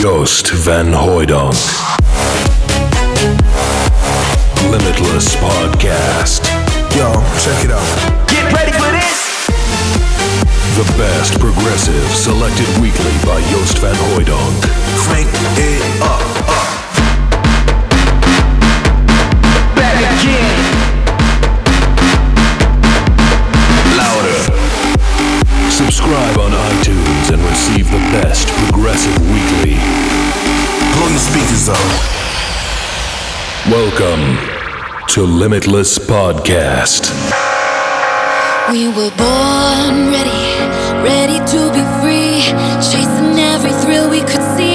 Joost van Hoydonk, Limitless Podcast. Yo, check it out. Get ready for this! The best progressive selected weekly by Joost van Hoydonk. Crank it up. Welcome to Limitless Podcast. We were born ready, ready to be free, chasing every thrill we could see.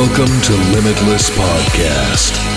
Welcome to Limitless Podcast.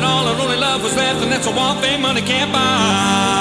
it all, and only love was left, and that's a one thing money can't buy.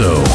Marcus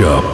Workshop.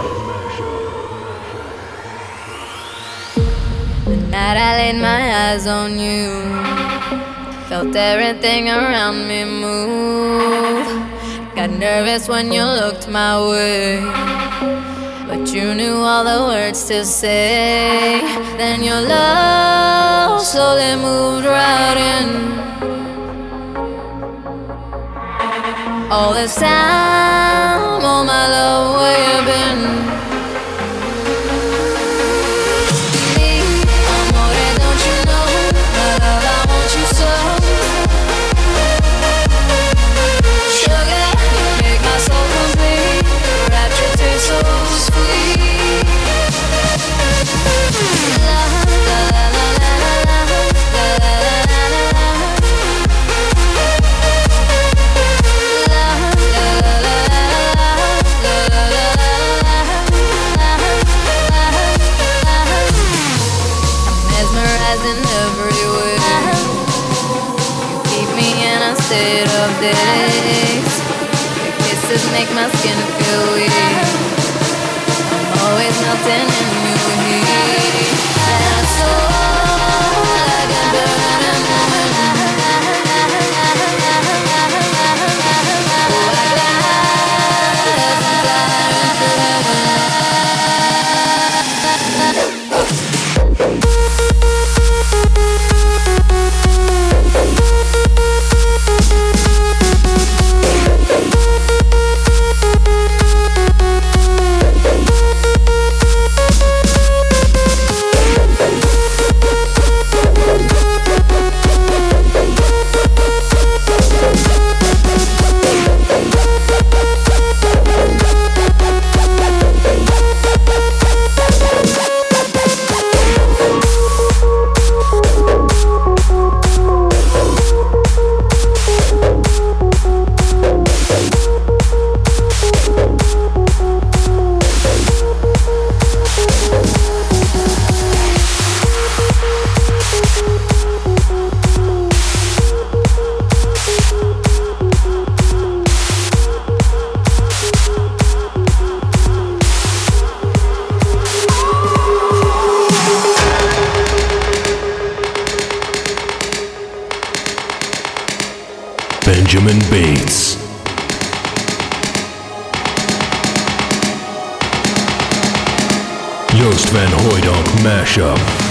Mashup.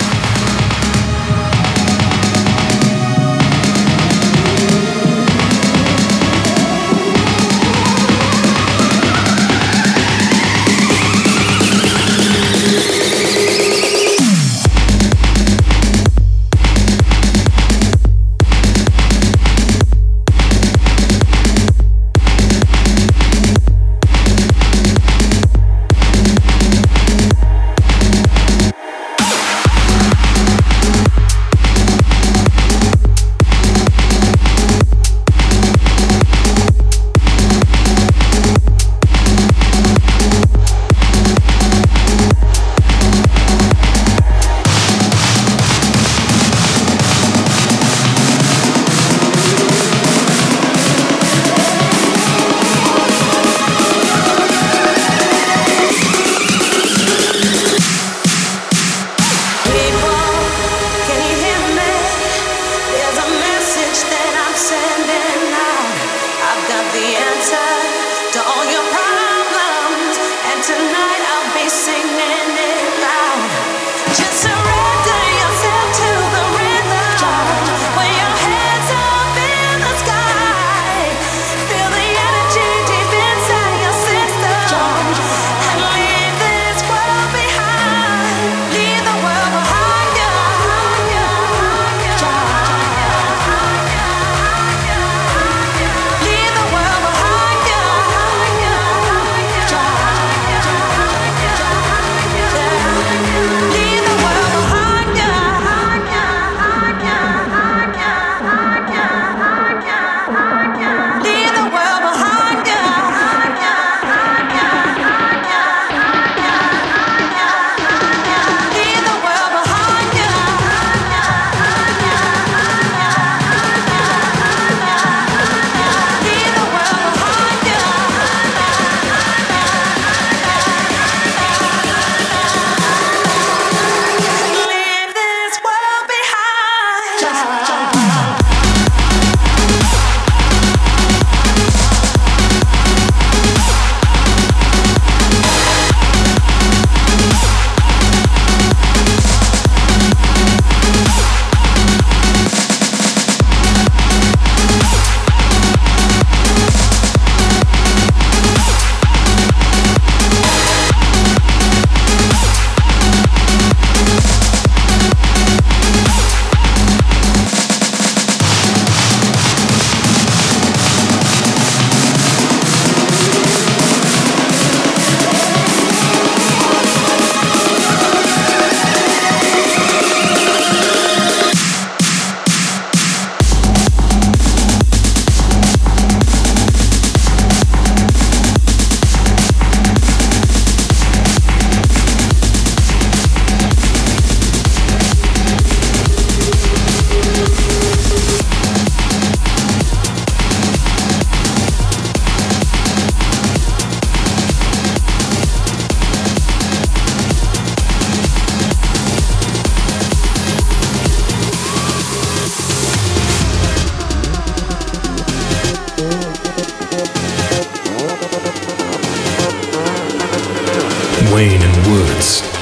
And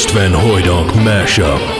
Joost van Hooydonk mashup.